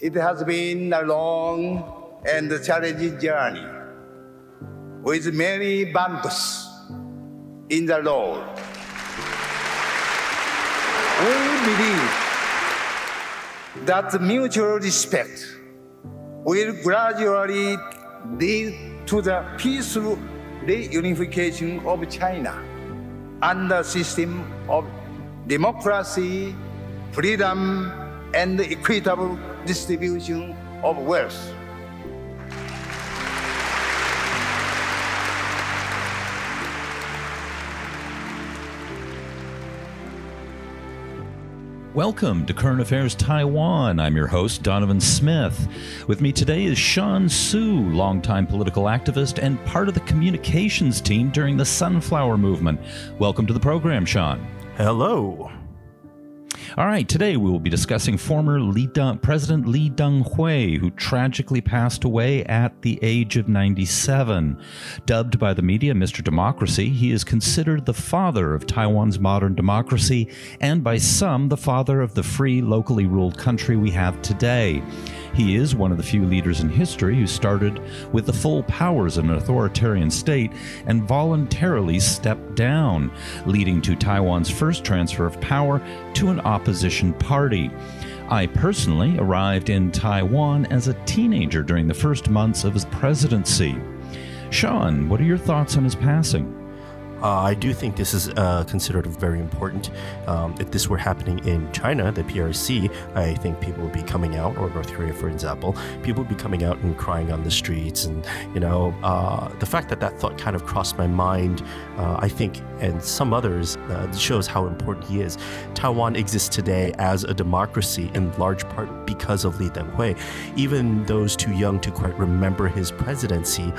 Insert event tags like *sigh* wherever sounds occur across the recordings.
It has been a long and challenging journey with many bumps in the road. We believe that mutual respect will gradually lead to the peaceful reunification of China under a system of democracy, freedom, and equitable distribution of wealth. Welcome to Current Affairs Taiwan. I'm your host, Donovan Smith. With me today is Sean Su, longtime political activist and part of the communications team during the Sunflower Movement. Welcome to the program, Sean. Hello. All right, today we will be discussing former Lee Deng, President Lee Teng-hui, who tragically passed away at the age of 97. Dubbed by the media Mr. Democracy, he is considered the father of Taiwan's modern democracy and by some the father of the free, locally ruled country we have today. He is one of the few leaders in history who started with the full powers of an authoritarian state and voluntarily stepped down, leading to Taiwan's first transfer of power to an opposition party. I personally arrived in Taiwan as a teenager during the first months of his presidency. Sean, what are your thoughts on his passing? Uh, I do think this is uh, considered very important. Um, if this were happening in China, the PRC, I think people would be coming out, or North Korea, for example, people would be coming out and crying on the streets. And, you know, uh, the fact that that thought kind of crossed my mind, uh, I think, and some others, uh, shows how important he is. Taiwan exists today as a democracy in large part because of Lee Teng-hui. Even those too young to quite remember his presidency,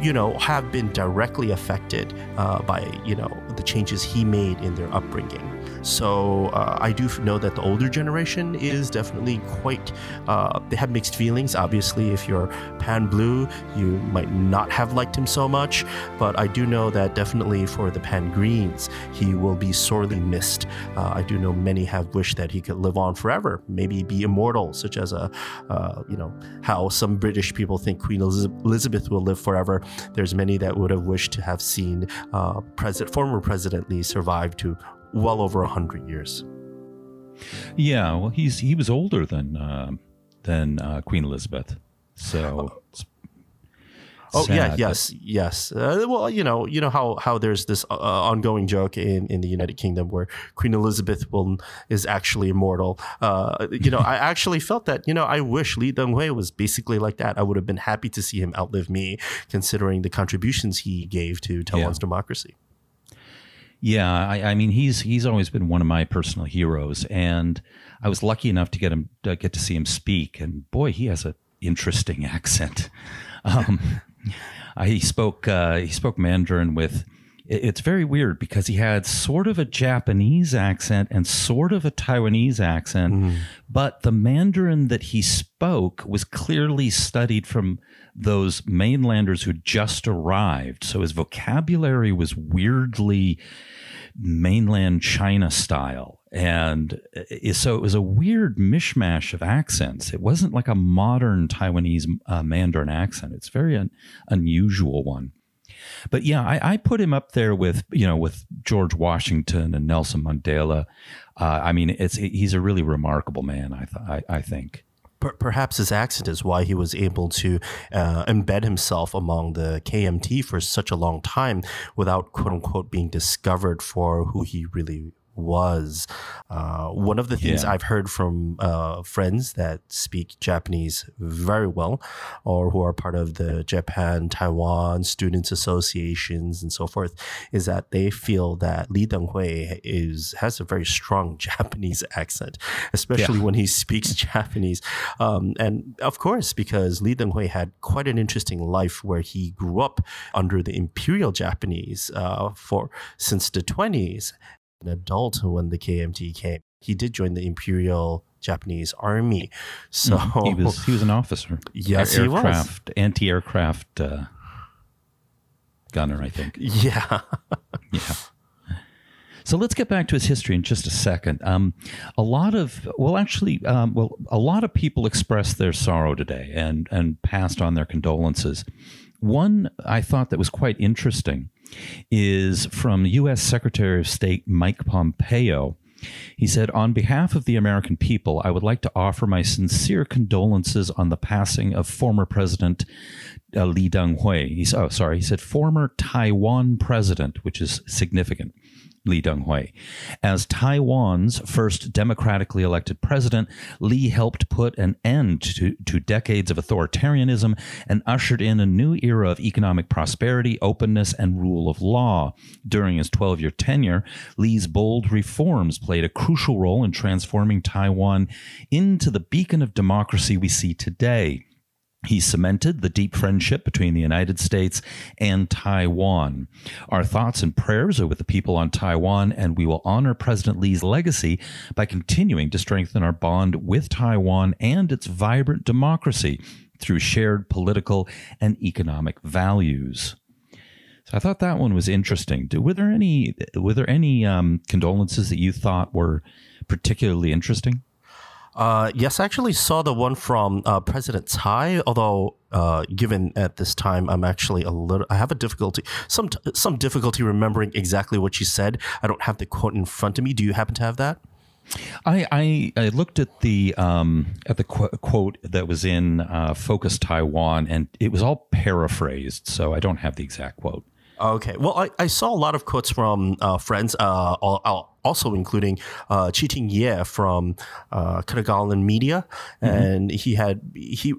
you know, have been directly affected uh, by, you know, the changes he made in their upbringing. So uh, I do know that the older generation is definitely quite, uh, they have mixed feelings. Obviously, if you're pan blue, you might not have liked him so much. But I do know that definitely for the pan greens, he will be sorely missed. Uh, I do know many have wished that he could live on forever, maybe be immortal, such as a, uh, you know, how some British people think Queen Elizabeth will live forever. There's many that would have wished to have seen uh, President, former President Lee survive to well over a hundred years. Yeah, well, he's he was older than uh, than uh, Queen Elizabeth, so. Oh yeah, yes, yes. Uh, well, you know, you know how how there's this uh, ongoing joke in, in the United Kingdom where Queen Elizabeth will is actually immortal. Uh, you know, I *laughs* actually felt that. You know, I wish Lee Teng-hui was basically like that. I would have been happy to see him outlive me, considering the contributions he gave to Taiwan's yeah. democracy. Yeah, I, I, mean he's he's always been one of my personal heroes, and I was lucky enough to get him to get to see him speak, and boy, he has an interesting *laughs* accent. Um, he spoke uh, he spoke Mandarin with. It's very weird because he had sort of a Japanese accent and sort of a Taiwanese accent, mm. but the Mandarin that he spoke was clearly studied from those mainlanders who just arrived. So his vocabulary was weirdly mainland China style. And so it was a weird mishmash of accents. It wasn't like a modern Taiwanese uh, Mandarin accent. It's very un- unusual one. But yeah, I, I, put him up there with you know with George Washington and Nelson Mandela. Uh, I mean, it's he's a really remarkable man. I th- I, I think perhaps his accent is why he was able to uh, embed himself among the KMT for such a long time without quote unquote being discovered for who he really was. Uh, one of the things yeah. I've heard from uh, friends that speak Japanese very well, or who are part of the Japan Taiwan Students Associations and so forth, is that they feel that Li Teng-hui is has a very strong *laughs* Japanese accent, especially yeah. when he speaks *laughs* Japanese. Um, and of course, because Li Teng-hui had quite an interesting life where he grew up under the Imperial Japanese uh, for since the 20s an adult when the KMT came. He did join the Imperial Japanese Army. So mm, he was he was an officer. Yes, Air, aircraft, he was anti-aircraft uh, gunner, I think. Yeah, *laughs* yeah. So let's get back to his history in just a second. Um, a lot of, well, actually, um, well, a lot of people expressed their sorrow today and and passed on their condolences. One I thought that was quite interesting is from U.S. Secretary of State Mike Pompeo. He said, On behalf of the American people, I would like to offer my sincere condolences on the passing of former President uh, Lee Teng-hui. He's, oh, sorry, he said former Taiwan president, which is significant. Lee Teng-hui. As Taiwan's first democratically elected president, Lee helped put an end to, to decades of authoritarianism and ushered in a new era of economic prosperity, openness, and rule of law. During his 12 year tenure, Lee's bold reforms played a crucial role in transforming Taiwan into the beacon of democracy we see today. He cemented the deep friendship between the United States and Taiwan. Our thoughts and prayers are with the people on Taiwan, and we will honor President Lee's legacy by continuing to strengthen our bond with Taiwan and its vibrant democracy through shared political and economic values. So I thought that one was interesting. Were there any were there any um, condolences that you thought were particularly interesting? Uh, yes, I actually saw the one from uh, President Tsai. Although, uh, given at this time, I'm actually a little. I have a difficulty, some some difficulty remembering exactly what she said. I don't have the quote in front of me. Do you happen to have that? I I, I looked at the um, at the qu- quote that was in uh, Focus Taiwan, and it was all paraphrased, so I don't have the exact quote. Okay. Well, I, I saw a lot of quotes from uh, friends, uh, also including uh, Chieh-Ting Yeh from uh, Media. Mm-hmm. And he had, he,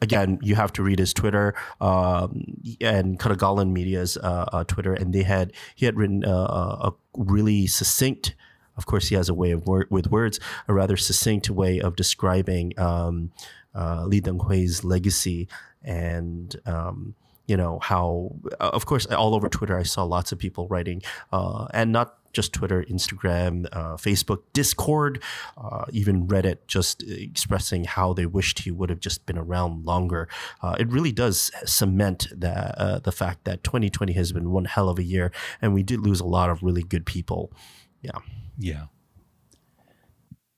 again, you have to read his Twitter um, and Ketagalan Media's uh, uh, Twitter. And they had, he had written uh, a really succinct, of course, he has a way of wor- with words, a rather succinct way of describing um, uh, Lee Teng-hui's legacy and, um, you know how uh, of course all over twitter i saw lots of people writing uh, and not just twitter instagram uh, facebook discord uh, even reddit just expressing how they wished he would have just been around longer uh, it really does cement that uh, the fact that 2020 has been one hell of a year and we did lose a lot of really good people yeah yeah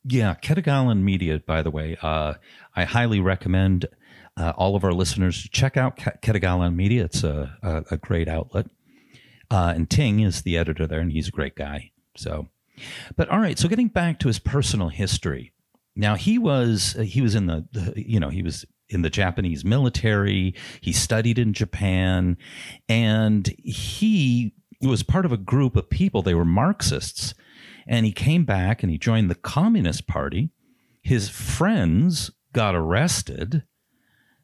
yeah ketagalan media by the way i highly recommend uh, all of our listeners to check out Ketagalan Media. It's a, a, a great outlet. Uh, and Ting is the editor there, and he's a great guy. So, but all right. So getting back to his personal history. Now he was he was in the, the you know he was in the Japanese military. He studied in Japan, and he was part of a group of people. They were Marxists, and he came back and he joined the Communist Party. His friends got arrested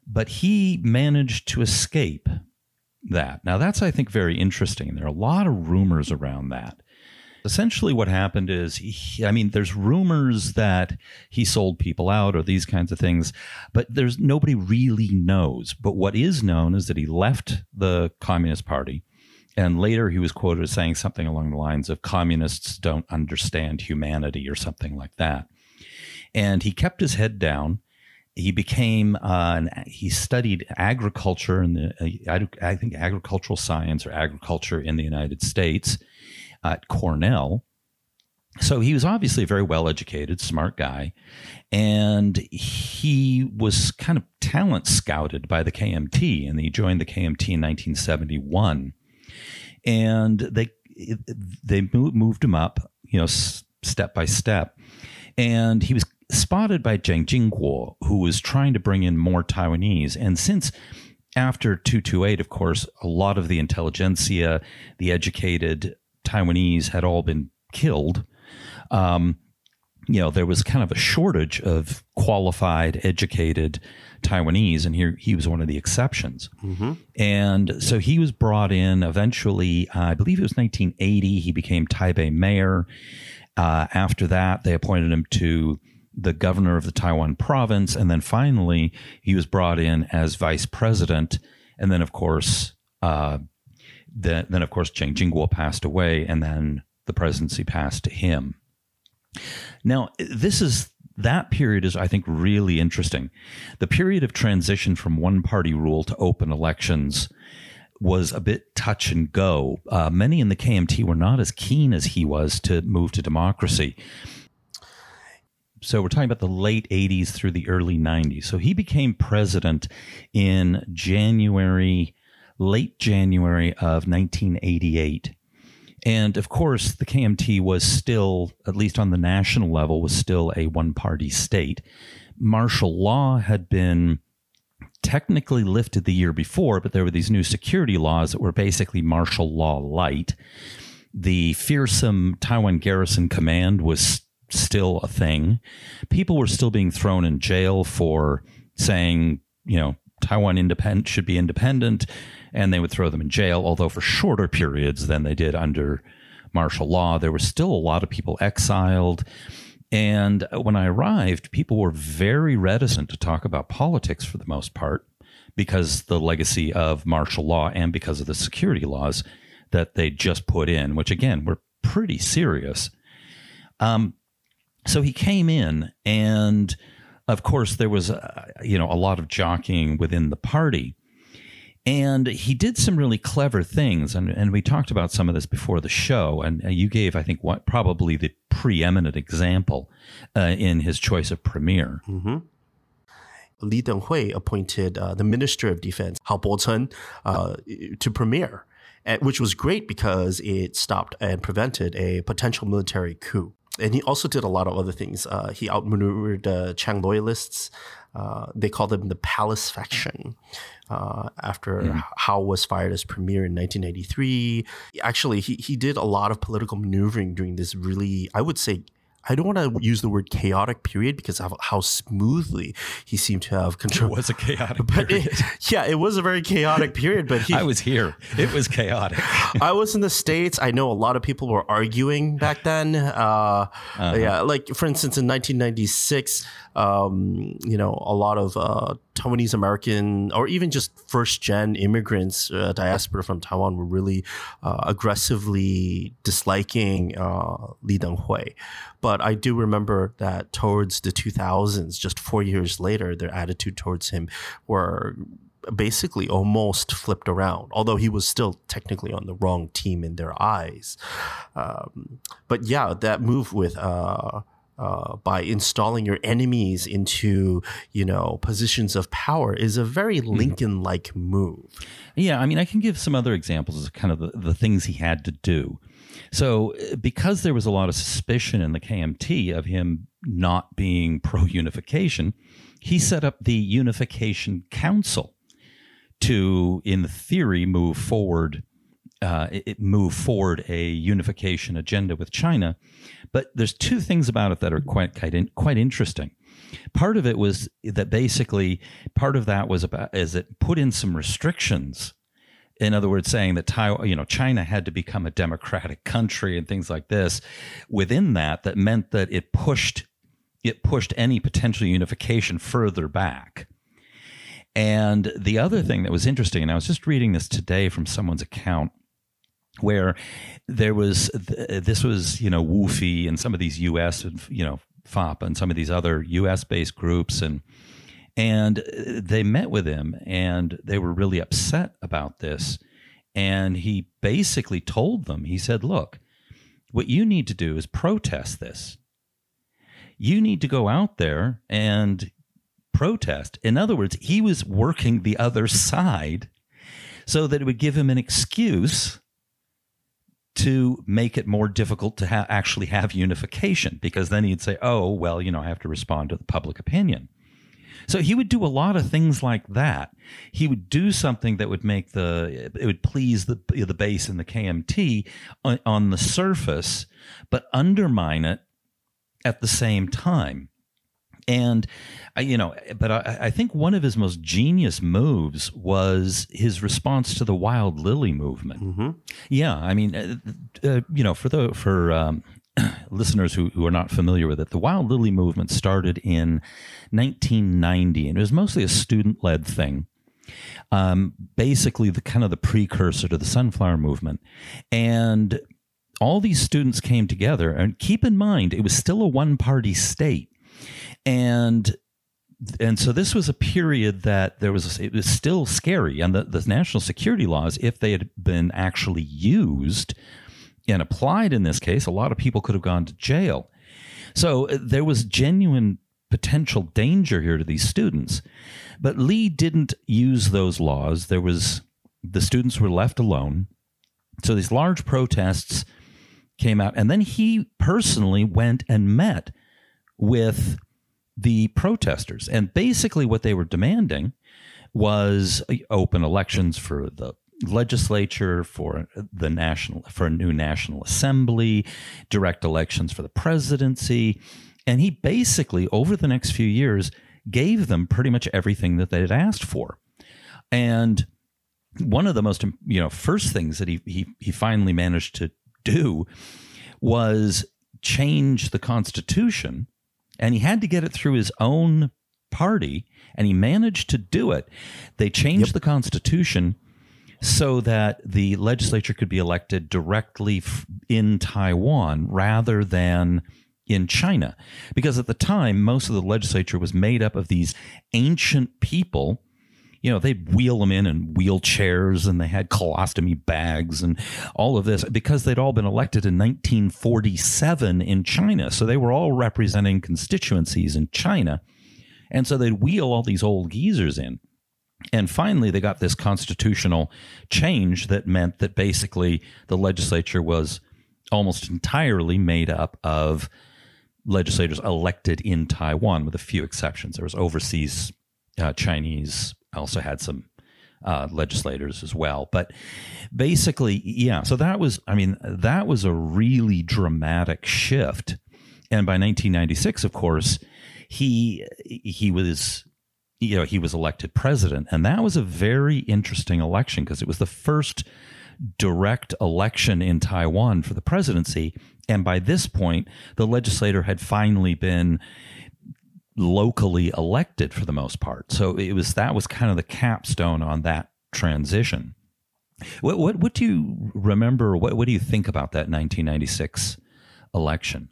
but he managed to escape that. Now, that's, I think, very interesting. There are a lot of rumors around that. Essentially, what happened is, he, I mean, there's rumors that he sold people out or these kinds of things, but there's nobody really knows. But what is known is that he left the Communist Party. And later he was quoted as saying something along the lines of communists don't understand humanity or something like that. And he kept his head down he became uh, an, he studied agriculture in the uh, I think agricultural science or agriculture in the United States at Cornell. So he was obviously a very well educated, smart guy, and he was kind of talent scouted by the KMT, and he joined the KMT in 1971, and they they moved him up, you know, step by step, and he was spotted by Jiang Jingguo, who was trying to bring in more Taiwanese. And since after 228, of course, a lot of the intelligentsia, the educated Taiwanese had all been killed. Um, you know, there was kind of a shortage of qualified, educated Taiwanese, and here he was one of the exceptions. Mm-hmm. And so he was brought in eventually, uh, I believe it was 1980, he became Taipei mayor. Uh, after that, they appointed him to the governor of the Taiwan province. And then finally, he was brought in as vice president. And then, of course, uh, the, then, of course, Jiang Jingguo passed away, and then the presidency passed to him. Now, this is that period is, I think, really interesting. The period of transition from one party rule to open elections was a bit touch and go. Uh, many in the KMT were not as keen as he was to move to democracy. So we're talking about the late 80s through the early 90s. So he became president in January, late January of 1988. And of course, the KMT was still, at least on the national level, was still a one party state. Martial law had been technically lifted the year before, but there were these new security laws that were basically martial law light. The fearsome Taiwan Garrison Command was still a thing. People were still being thrown in jail for saying, you know, Taiwan independent should be independent, and they would throw them in jail, although for shorter periods than they did under martial law. There were still a lot of people exiled. And when I arrived, people were very reticent to talk about politics for the most part because the legacy of martial law and because of the security laws that they just put in, which again were pretty serious. Um, so he came in, and of course there was, uh, you know, a lot of jockeying within the party. And he did some really clever things, and, and we talked about some of this before the show. And you gave, I think, what probably the preeminent example uh, in his choice of premier. Mm-hmm. Li Denghui appointed uh, the Minister of Defense, Hao Bochun, uh, to premier, which was great because it stopped and prevented a potential military coup. And he also did a lot of other things. Uh, he outmaneuvered uh, Chiang loyalists. Uh, they called them the Palace faction uh, after mm. Hao was fired as premier in 1983. Actually, he, he did a lot of political maneuvering during this really, I would say, I don't want to use the word chaotic period because of how smoothly he seemed to have control. It was a chaotic *laughs* period. It, yeah, it was a very chaotic period. But he, I was here. It was chaotic. *laughs* I was in the states. I know a lot of people were arguing back then. Uh, uh-huh. Yeah, like for instance, in 1996, um, you know, a lot of uh, Taiwanese American or even just first gen immigrants, uh, diaspora from Taiwan, were really uh, aggressively disliking uh, Li Denghui. But I do remember that towards the 2000s, just four years later, their attitude towards him were basically almost flipped around, although he was still technically on the wrong team in their eyes. Um, but yeah, that move with uh, uh, by installing your enemies into you know positions of power is a very mm-hmm. Lincoln-like move. Yeah, I mean, I can give some other examples of kind of the, the things he had to do. So, uh, because there was a lot of suspicion in the KMT of him not being pro unification, he set up the Unification Council to, in theory, move forward uh, it, move forward a unification agenda with China. But there's two things about it that are quite quite, in, quite interesting. Part of it was that basically part of that was about is it put in some restrictions. In other words, saying that Taiwan, you know, China had to become a democratic country and things like this. Within that, that meant that it pushed it pushed any potential unification further back. And the other thing that was interesting, and I was just reading this today from someone's account, where there was this was you know WFOE and some of these U.S. and you know FOP and some of these other U.S. based groups and and uh, they met with him and they were really upset about this and he basically told them he said look what you need to do is protest this you need to go out there and protest in other words he was working the other side so that it would give him an excuse to make it more difficult to ha- actually have unification because then he'd say, oh, well, you know, I have to respond to the public opinion. So he would do a lot of things like that. He would do something that would make the it would please the the base and the KMT on, on the surface, but undermine it at the same time. And you know, but I, I, think one of his most genius moves was his response to the Wild Lily movement. Mm-hmm. Yeah, I mean, uh, uh, you know, for the for um, *clears throat* listeners who, who are not familiar with it, the Wild Lily movement started in 1990, and it was mostly a student led thing. Um, basically, the kind of the precursor to the Sunflower movement, and all these students came together. And keep in mind, it was still a one party state. And and so this was a period that there was it was still scary, and the, the national security laws, if they had been actually used and applied in this case, a lot of people could have gone to jail. So uh, there was genuine potential danger here to these students. But Lee didn't use those laws. There was the students were left alone. So these large protests came out, and then he personally went and met with the protesters. And basically, what they were demanding was uh, open elections for the legislature, for the national, for a new national assembly, direct elections for the presidency. And he basically, over the next few years, gave them pretty much everything that they had asked for. And one of the most you know first things that he he he finally managed to do was change the constitution and he had to get it through his own party and he managed to do it they changed yep. the constitution so that the legislature could be elected directly in Taiwan rather than in China because at the time most of the legislature was made up of these ancient people you know, they'd wheel them in in wheelchairs and they had colostomy bags and all of this because they'd all been elected in 1947 in China. So they were all representing constituencies in China. And so they'd wheel all these old geezers in. And finally, they got this constitutional change that meant that basically the legislature was almost entirely made up of legislators elected in Taiwan, with a few exceptions. There was overseas uh, Chinese also had some uh, legislators as well. But basically, yeah. So that was, I mean, that was a really dramatic shift. And by 1996, of course, he he was you know he was elected president, and that was a very interesting election because it was the first direct election in Taiwan for the presidency. And by this point, the legislator had finally been locally elected for the most part. So it was that was kind of the capstone on that transition. What what, what do you remember? What what do you think about that 1996 election?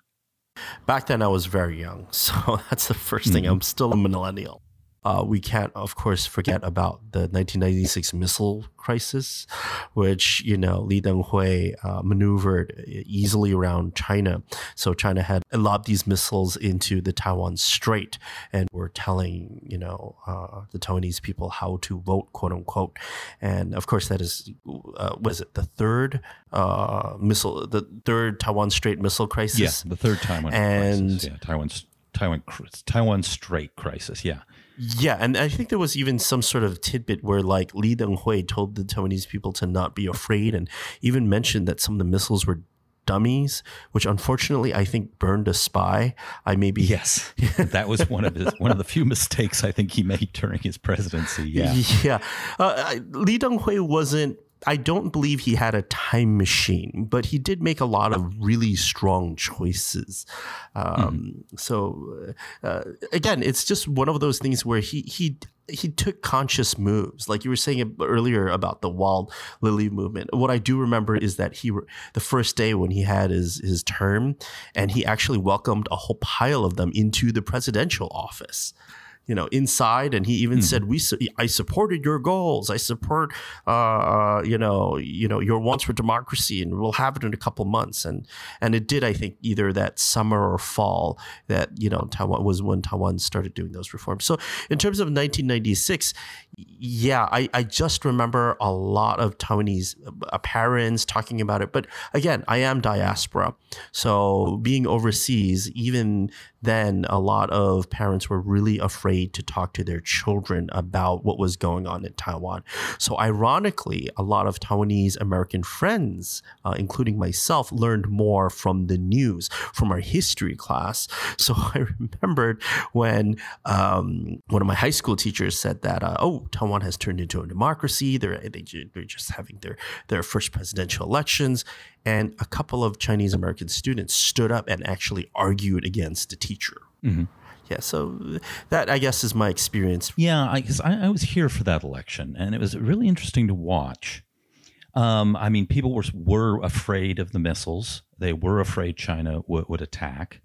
Back then, I was very young, *laughs* so that's the 1st mm-hmm. thing. I'm still a millennial. Uh, we can't, of course, forget about the 1996 missile crisis, which, you know, Li Denghui uh, maneuvered easily around China. So China had lobbed these missiles into the Taiwan Strait and were telling, you know, uh, the Taiwanese people how to vote, quote unquote. And of course, that is, uh, was it the third uh, missile, the third Taiwan Strait missile crisis? Yeah, the third Taiwan and, crisis. Yeah, Taiwan, Taiwan, Taiwan Strait crisis. Yeah. Yeah, and I think there was even some sort of tidbit where like Li Denghui told the Taiwanese people to not be afraid and even mentioned that some of the missiles were dummies, which unfortunately I think burned a spy. I maybe yes, *laughs* that was one of his one of the few mistakes I think he made during his presidency. Yeah, yeah. Uh, Li Denghui wasn't I don't believe he had a time machine, but he did make a lot of really strong choices. Um, mm. So uh, again, it's just one of those things where he he he took conscious moves, like you were saying earlier about the wild lily movement. What I do remember is that he, the first day when he had his his term, and he actually welcomed a whole pile of them into the presidential office you know, inside. And he even mm. said, "We, su- I supported your goals. I support, uh, uh, you know, you know, your wants for democracy, and we'll have it in a couple months." And and it did, I think, either that summer or fall that you know Taiwan was when Taiwan started doing those reforms. So in terms of 1996, yeah, I, I just remember a lot of Taiwanese uh, parents talking about it. But again, I am diaspora, so being overseas, even then a lot of parents were really afraid to talk to their children about what was going on in Taiwan. So, ironically, a lot of Taiwanese American friends, uh, including myself, learned more from the news, from our history class. *laughs* So, I remembered when um, one of my high school teachers said that, uh, oh, Taiwan has turned into a democracy. They're, they, they're just having their, their first presidential elections. And a couple of Chinese American students stood up and actually argued against the teacher. Mm-hmm. Yeah, so that I guess is my experience. Yeah, because I, I, I, was here for that election, and it was really interesting to watch. Um, I mean, people were were afraid of the missiles. They were afraid China w- would attack.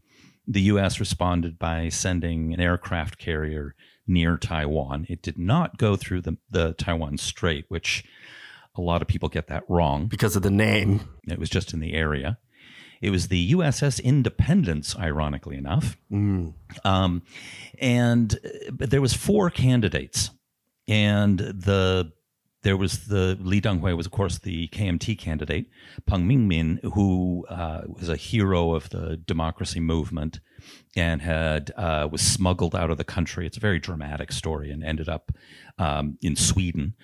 The U.S. responded by sending an aircraft carrier near Taiwan. It did not go through the, the Taiwan Strait, which a lot of people get that wrong. Because of the name. It was just in the area. It was the USS Independence, ironically enough. Um, and uh, but there was four candidates, and the there was the Li Denghui was of course the KMT candidate, Peng Mingmin, who uh, was a hero of the democracy movement and had uh, was smuggled out of the country. It's a very dramatic story and ended up um, in Sweden.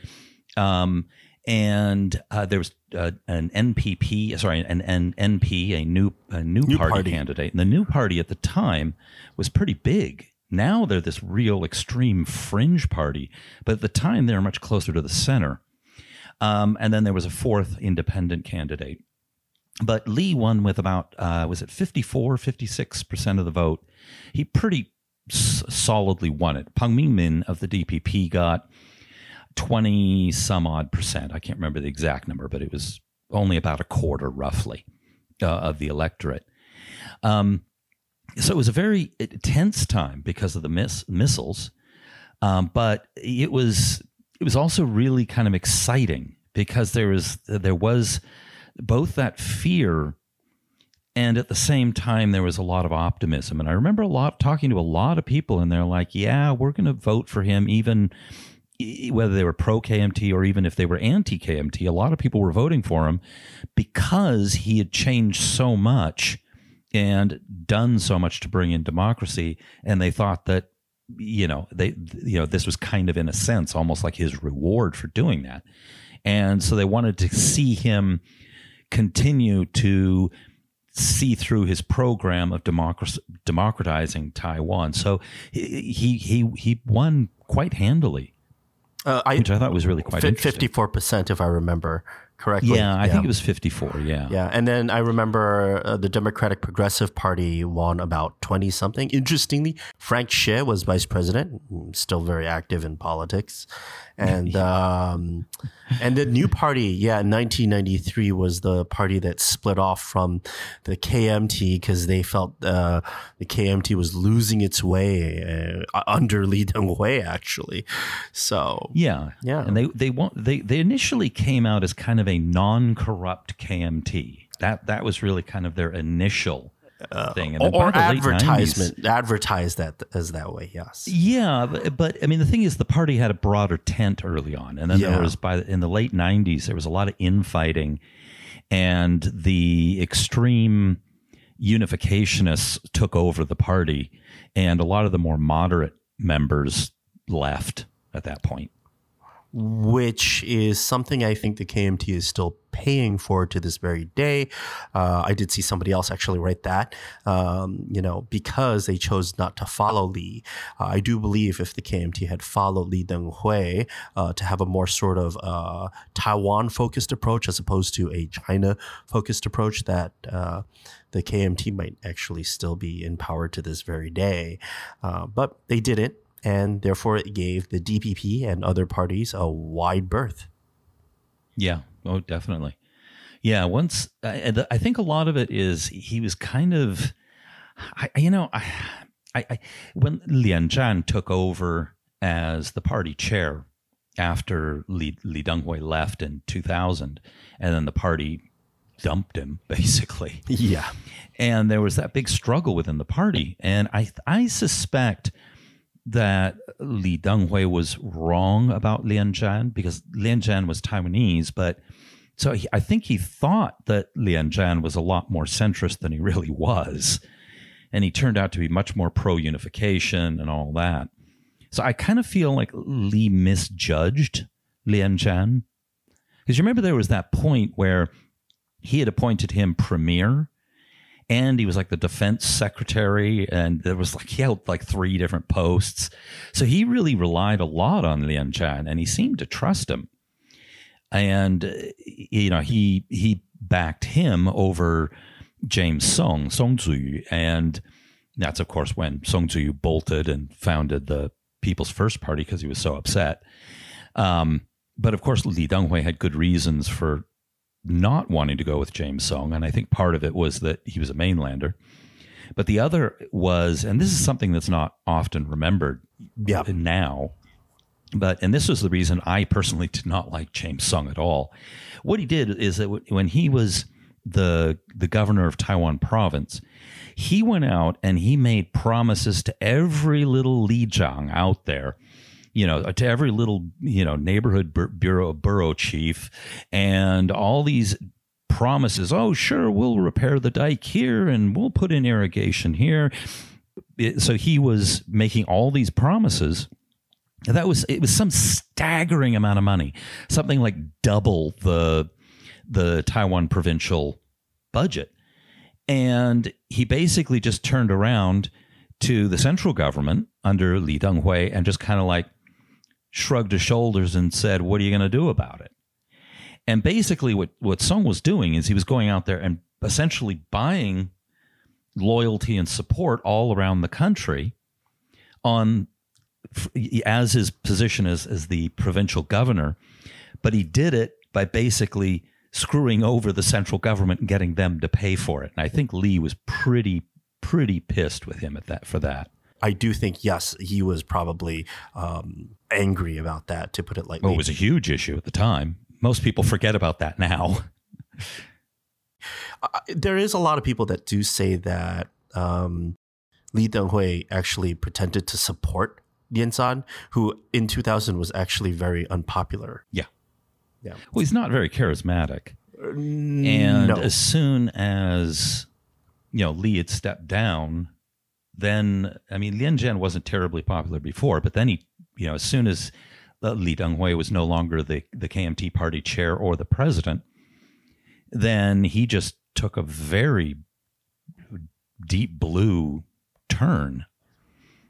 Um, and uh, there was uh, an NPP, sorry, an, an NP, a new a new, New party, party. candidate, and the new party at the time was pretty big. Now they're this real extreme fringe party, but at the time they were much closer to the center. Um, and then there was a fourth independent candidate. But Lee won with about, uh, was it 54, 56% of the vote? He pretty s- solidly won it. Peng Mingmin of the DPP got 20 some odd percent. I can't remember the exact number, but it was only about a quarter roughly uh, of the electorate. Um, so it was a very tense time because of the miss, missiles, um, but it was it was also really kind of exciting because there was there was both that fear and at the same time there was a lot of optimism and i remember a lot talking to a lot of people and they're like yeah we're going to vote for him even whether they were pro KMT or even if they were anti KMT, a lot of people were voting for him because he had changed so much and done so much to bring in democracy. And they thought that, you know, they, you know, this was kind of in a sense almost like his reward for doing that. And so they wanted to see him continue to see through his program of democratizing Taiwan. So he he, he won quite handily Uh, I, which I thought was really quite interesting. Fifty-four percent, if I remember correctly. Yeah, I think it was 54. Yeah. Yeah, and then I remember uh, the Democratic Progressive Party won about 20 something. Interestingly, Frank Xie was vice president, still very active in politics. And *laughs* um, and the new party, yeah, 1993 was the party that split off from the KMT because they felt uh, the KMT was losing its way uh, under Li Denghui, actually. So, Yeah. Yeah. And they they want they they initially came out as kind of a non-corrupt KMT. That that was really kind of their initial Uh, thing. And or, or late 90s advertisement, advertise that as that way, yes. Yeah, but, but I mean, the thing is, the party had a broader tent early on, and then Yeah. there was by the- in the late '90s there was a lot of infighting, and the extreme unificationists took over the party, and a lot of the more moderate members left at that point. Which is something I think the KMT is still paying for to this very day. Uh, I did see somebody else actually write that, um, you know, because they chose not to follow Li. Uh, I do believe if the KMT had followed Li Denghui uh, to have a more sort of uh, Taiwan focused approach as opposed to a China focused approach, that uh, the KMT might actually still be in power to this very day. Uh, but they didn't and therefore it gave the DPP and other parties a wide berth. Yeah. Oh, definitely. Yeah. Once I, I think a lot of it is he was kind of, I, you know, I, I, I when Lian Zhan took over as the party chair after Li, Li Denghui left in 2000, and then the party dumped him *laughs* basically Yeah. and there was that big struggle within the party. And I I suspect that Li Denghui was wrong about Lian Zhan because Lian Zhan was Taiwanese, but so he, I think he thought that Lian Zhan was a lot more centrist than he really was, and he turned out to be much more pro unification and all that. So I kind of feel like Li misjudged Lian Zhan because you remember there was that point where he had appointed him premier and he was like the defense secretary and there was like he held like three different posts. So he really relied a lot on lian chan and he seemed to trust him. And uh, you know he he backed him over james song song Chuyu, and that's of course when song Chuyu bolted and founded the people's first party because he was so upset. Um, but of course li denghui had good reasons for not wanting to go with James Soong, and I think part of it was that he was a mainlander. But the other was, and this is something that's not often remembered Yeah. now, but and this was the reason I personally did not like James Soong at all. What he did is that when he was the the governor of Taiwan province, he went out and he made promises to every little lizhang out there you know, to every little, you know, neighborhood bur- bureau borough chief and all these promises. Oh, sure, we'll repair the dike here and we'll put in irrigation here. It- so he was making all these promises. That was it was some staggering amount of money, something like double the the Taiwan provincial budget. And he basically just turned around to the central government under Li Denghui and just kind of like shrugged his shoulders and said, What are you going to do about it? And basically, what, what Song was doing is he was going out there and essentially buying loyalty and support all around the country on as his position as, as the provincial governor. But he did it by basically screwing over the central government and getting them to pay for it. And I think Lee was pretty, pretty pissed with him at that for that. I do think yes, he was probably um, angry about that, to put it lightly. Well, it was a huge issue at the time. Most people forget about that now. *laughs* Uh, there is a lot of people that do say that um, Li Denghui actually pretended to support Lien Chan, who in 2000 was actually very unpopular. Yeah. Yeah. Well, he's not very charismatic. And And no. as soon as you know Lee had stepped down, then I mean Lien Zhan wasn't terribly popular before, but then he, you know, as soon as uh, Li Denghui was no longer the the KMT party chair or the president, then he just took a very deep blue turn,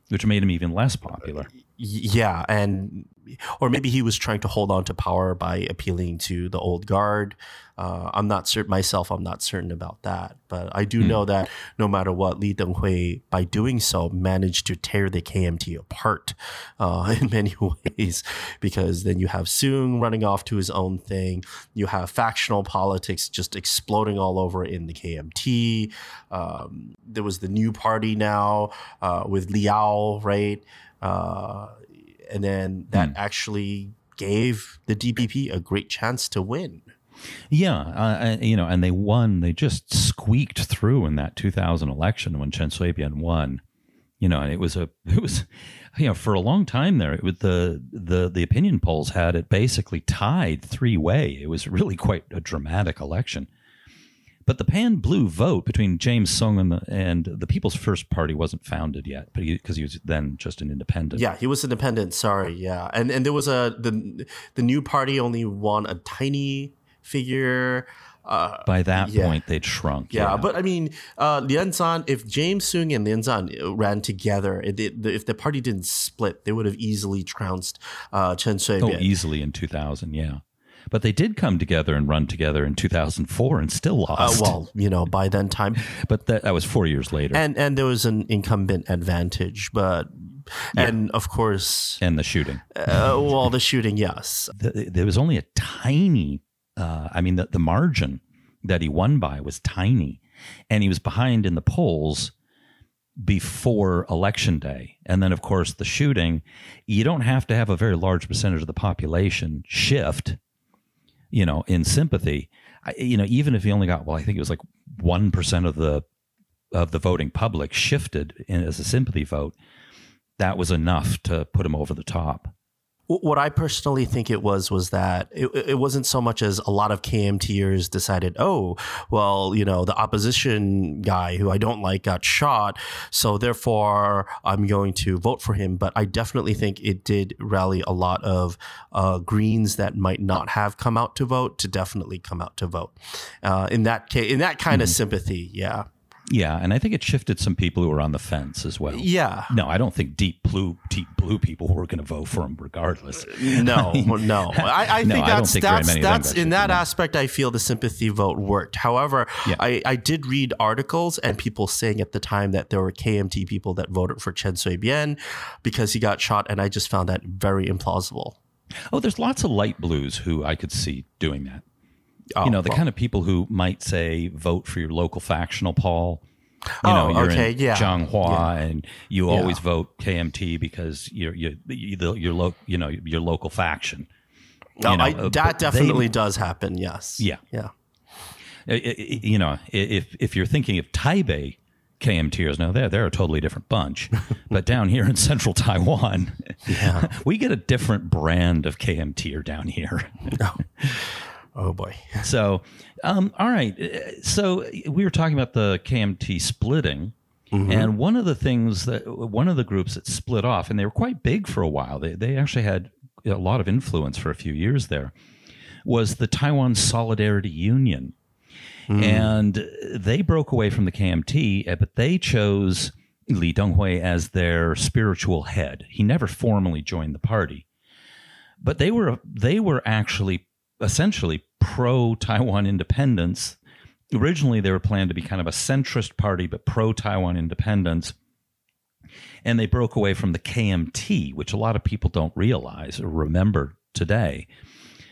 which made him even less popular. Yeah, and or maybe he was trying to hold on to power by appealing to the old guard. Uh, I'm not certain myself. I'm not certain about that, but I do know that no matter what, Li Denghui, by doing so, managed to tear the KMT apart uh, *laughs* in many ways. Because then you have Soong running off to his own thing. You have factional politics just exploding all over in the KMT. Um, there was the new party now uh, with Li Ao, right? Uh, and then that actually gave the DPP a great chance to win. Yeah, uh, uh, you know, and they won. They just squeaked through in that 2000 election when Chen Shui-bian won. You know, and it was a, *laughs* it was, you know, for a long time there, it was the the the opinion polls had it basically tied three way. It was really quite a dramatic election. But the pan blue vote between James Soong and the and the People's First Party wasn't founded yet, but because he, was then just an independent. Yeah, he was independent. Sorry, yeah, and and there was a the the new party only won a tiny figure. Uh, By that Yeah. point, they'd shrunk. yeah, but I mean, uh, Lian Zhan, if James Soong and Lian Zhan ran together, it, it, if the party didn't split, they would have easily trounced uh, Chen Shui-bian. Oh, easily in 2000, yeah. But they did come together and run together in 2004 and still uh, lost. well, you know, by then time, *laughs* but that, that was four years later. And, and there was an incumbent advantage, but and of course, and the shooting. uh, well, the shooting, yes, The- there was only a tiny, uh, I mean, the, the margin that he won by was tiny. And he was behind in the polls before election day. And then, of course, the shooting, you don't have to have a very large percentage of the population shift, you know, in sympathy. I, you know, even if he only got, well, I think it was like 1% of the of the voting public shifted in, as a sympathy vote, that was enough to put him over the top. Wh- What I personally think it was was that it, it wasn't so much as a lot of KMTers decided, oh, well, you know, the opposition guy who I don't like got shot, so therefore I'm going to vote for him. But I definitely think it did rally a lot of uh, Greens that might not have come out to vote to definitely come out to vote. Uh, in that case, in that kind of sympathy, yeah, Yeah, and I think it shifted some people who were on the fence as well. yeah. No, I don't think deep blue deep blue people were going to vote for him regardless. Uh, no, *laughs* no. *laughs* I, I No, think I that's that's of them that's got in that aspect. I feel the sympathy vote worked. However, Yeah. I, I did read articles and people saying at the time that there were KMT people that voted for Chen Shui-bian because he got shot, and I just found that very implausible. Oh, there's lots of light blues who I could see doing that. Oh, you know, the well, kind of people who might say vote for your local factional Paul You Oh, know, you're okay, in yeah. Zhanghua, and you Yeah. always vote KMT because you're you're you're, you're lo- you know your local faction. No, You know, I, uh, that they- definitely does happen. Yes. Yeah. Yeah. I- I- you know, if if you're thinking of Taipei KMTers, now they're they're a totally different bunch. *laughs* but down here in central Taiwan, Yeah. *laughs* we get a different brand of KMTer down here. *laughs* Oh boy. *laughs* So, um, all right. Uh, So we were talking about the KMT splitting. And one of the things that one of the groups that split off, and they were quite big for a while, they, they actually had a lot of influence for a few years there, was the Taiwan Solidarity Union. And they broke away from the KMT, uh, but they chose Li Denghui as their spiritual head. He never formally joined the party but they were they were actually essentially pro Taiwan independence. Originally, they were planned to be kind of a centrist party, but pro Taiwan independence. And they broke away from the KMT, which a lot of people don't realize or remember today.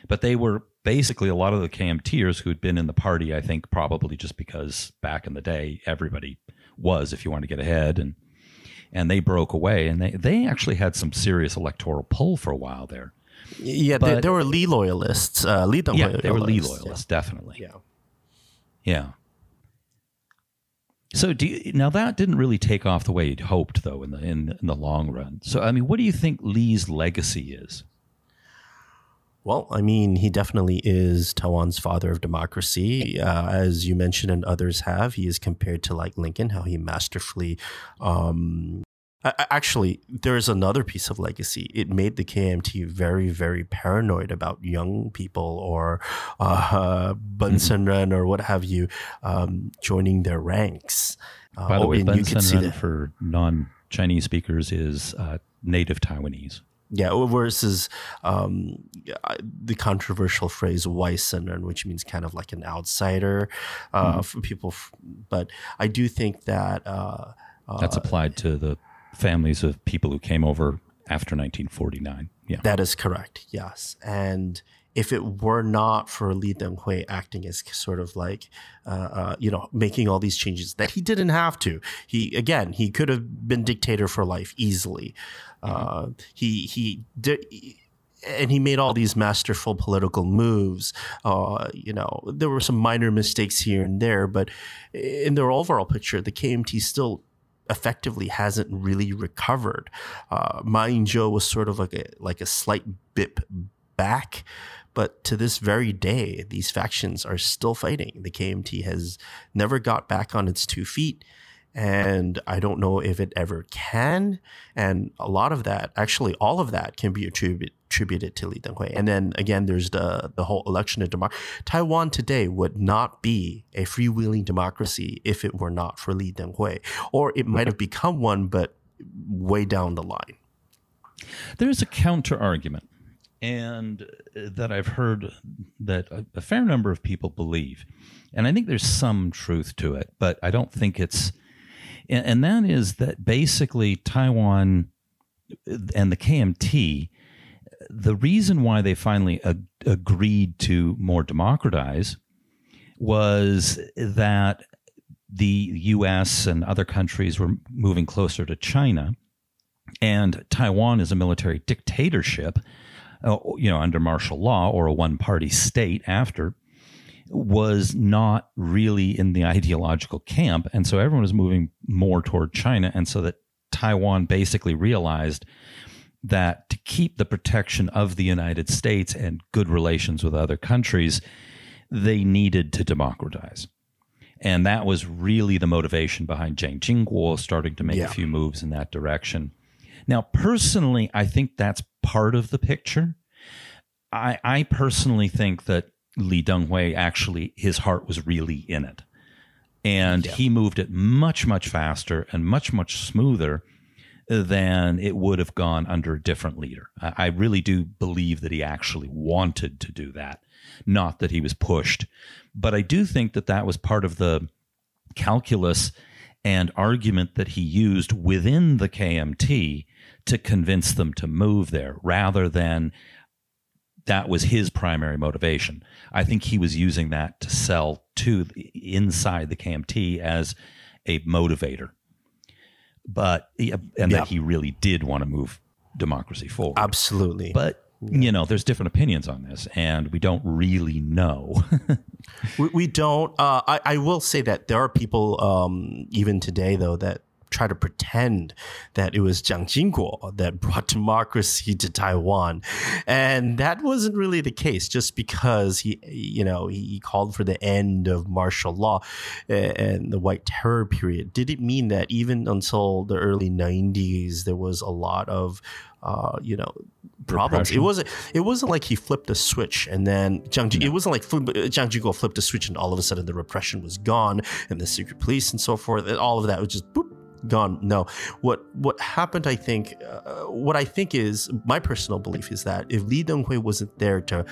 But they were basically a lot of the KMTers who had been in the party, I think, probably just because back in the day, everybody was, if you want to get ahead. And and they broke away. And they, they actually had some serious electoral pull for a while there. Yeah, there, But- there were Lee loyalists. Uh, Lee Yeah, Hui they were Lee loyalists, loyalists, definitely. Yeah. Yeah. So do you, now that didn't really take off the way you'd hoped, though, in the in, in the long run. So I mean, what do you think Lee's legacy is? Well, I mean, he definitely is Taiwan's father of democracy. Uh, as you mentioned, and others have, he is compared to like Lincoln, how he masterfully. Um, actually, there's another piece of legacy. It made the KMT very, very paranoid about young people or uh, *laughs* Benshengren or what have you um, joining their ranks. Uh, By the way, and you Ben could see Senren that- for non-Chinese speakers is uh, native Taiwanese. Yeah, versus um, the controversial phrase "Waishengren," which means kind of like an outsider uh, for people. But I do think that uh, uh, That's applied to the families of people who came over after 1949. Yeah. that is correct. Yes, and if it were not for Li Denghui acting as sort of like, uh, uh, you know, making all these changes that he didn't have to. He again, he could have been dictator for life easily. Uh, he he did. and he made all these masterful political moves. Uh, you know, there were some minor mistakes here and there, but in their overall picture, the KMT still effectively hasn't really recovered. Uh, Ma Ying-jeou was sort of like a like a slight bip back. But to this very day, these factions are still fighting. The KMT has never got back on its two feet and I don't know if it ever can. And a lot of that, actually, all of that can be attributed attributed to Li Denghui. And then again, there's the the whole election of democracy. Taiwan today would not be a freewheeling democracy if it were not for Li Denghui, or it might have become one, but way down the line. There's a counter argument, and uh, that I've heard that a, a fair number of people believe, and I think there's some truth to it, but I don't think it's, and, and that is that basically Taiwan and the KMT, the reason why they finally ag- agreed to more democratize was that the U.S. and other countries were moving closer to China and Taiwan is a military dictatorship, uh, you know, under martial law or a one-party state after, was not really in the ideological camp, and so everyone was moving more toward China, and so that Taiwan basically realized that to keep the protection of the United States and good relations with other countries, they needed to democratize. And that was really the motivation behind Jiang Jingguo starting to make Yeah. a few moves in that direction. Now, personally, I think that's part of the picture. I, I personally think that Li Denghui actually, his heart was really in it. And he moved it much, much faster and much, much smoother than it would have gone under a different leader. I, I really do believe that he actually wanted to do that, not that he was pushed. But I do think that that was part of the calculus and argument that he used within the KMT to convince them to move there rather than that was his primary motivation. I think he was using that to sell to the, inside the KMT as a motivator. But and Yeah. that he really did want to move democracy forward. Absolutely. But you know, there's different opinions on this, and we don't really know. *laughs* We, we don't. Uh, I, I will say that there are people, um, even today, though, that try to pretend that it was Jiang Jingguo that brought democracy to Taiwan, and that wasn't really the case. Just because he, you know, he called for the end of martial law and the White Terror period, did it mean that even until the early '90s there was a lot of, uh, you know, problems? It wasn't. It wasn't like he flipped a switch and then Jiang. Ji- It wasn't like flip, Jiang Jingguo flipped a switch and all of a sudden the repression was gone and the secret police and so forth. And all of that was just boop gone. No, what what happened? I think uh, what I think is my personal belief is that if Li Denghui wasn't there to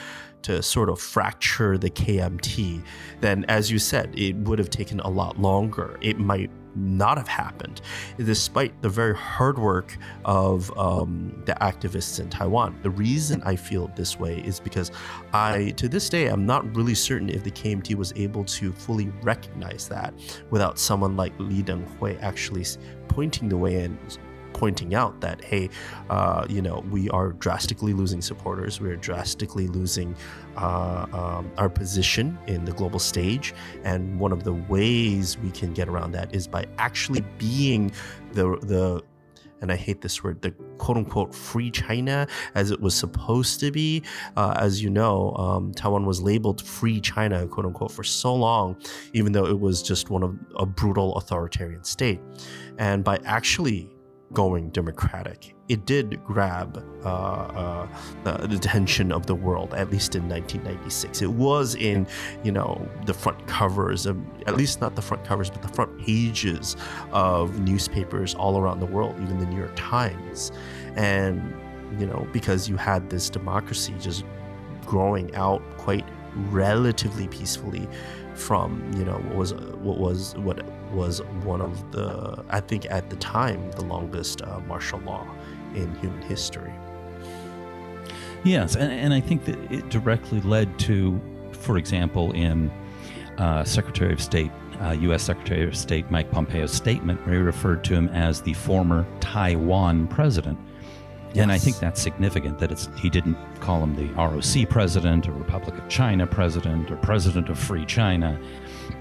to sort of fracture the KMT, then as you said, it would have taken a lot longer. It might not have happened, despite the very hard work of um, the activists in Taiwan. The reason I feel this way is because I, to this day, I'm not really certain if the KMT was able to fully recognize that without someone like Li Denghui actually pointing the way and pointing out that hey uh, you know we are drastically losing supporters we're drastically losing uh, um, our position in the global stage and one of the ways we can get around that is by actually being the the and I hate this word, the quote unquote free China as it was supposed to be. Uh, as you know, um, Taiwan was labeled free China, quote unquote, for so long, even though it was just one of a brutal authoritarian state. And by actually going democratic, it did grab uh, uh, the, attention of the world, at least in 1996. It was in, you know, the front covers, of, at least not the front covers, but the front pages of newspapers all around the world, even the New York Times. And, you know, because you had this democracy just growing out quite relatively peacefully from you know what was what was what was one of the I think at the time the longest uh, martial law in human history. Yes, and, and I think that it directly led to, for example, in uh, Secretary of State, uh, U.S. Secretary of State Mike Pompeo's statement, where he referred to him as the former Taiwan president. Yes. And I think that's significant that it's he didn't call him the ROC president or Republic of China president or president of Free China.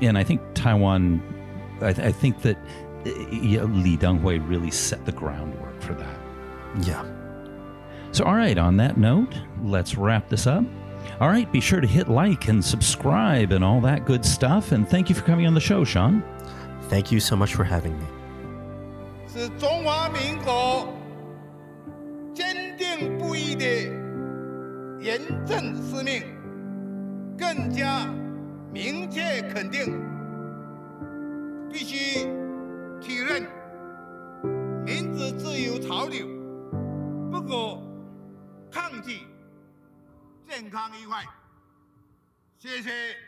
And I think Taiwan, I, th- I think that you know, Li Denghui really set the groundwork for that. Yeah. So, all right, on that note, let's wrap this up. All right, be sure to hit like and subscribe and all that good stuff. And thank you for coming on the show, Sean. Thank you so much for having me. 是中华民国坚定不移的严正使命，更加明确肯定。必须体认民主自由潮流，不可抗拒，健康愉快。谢谢。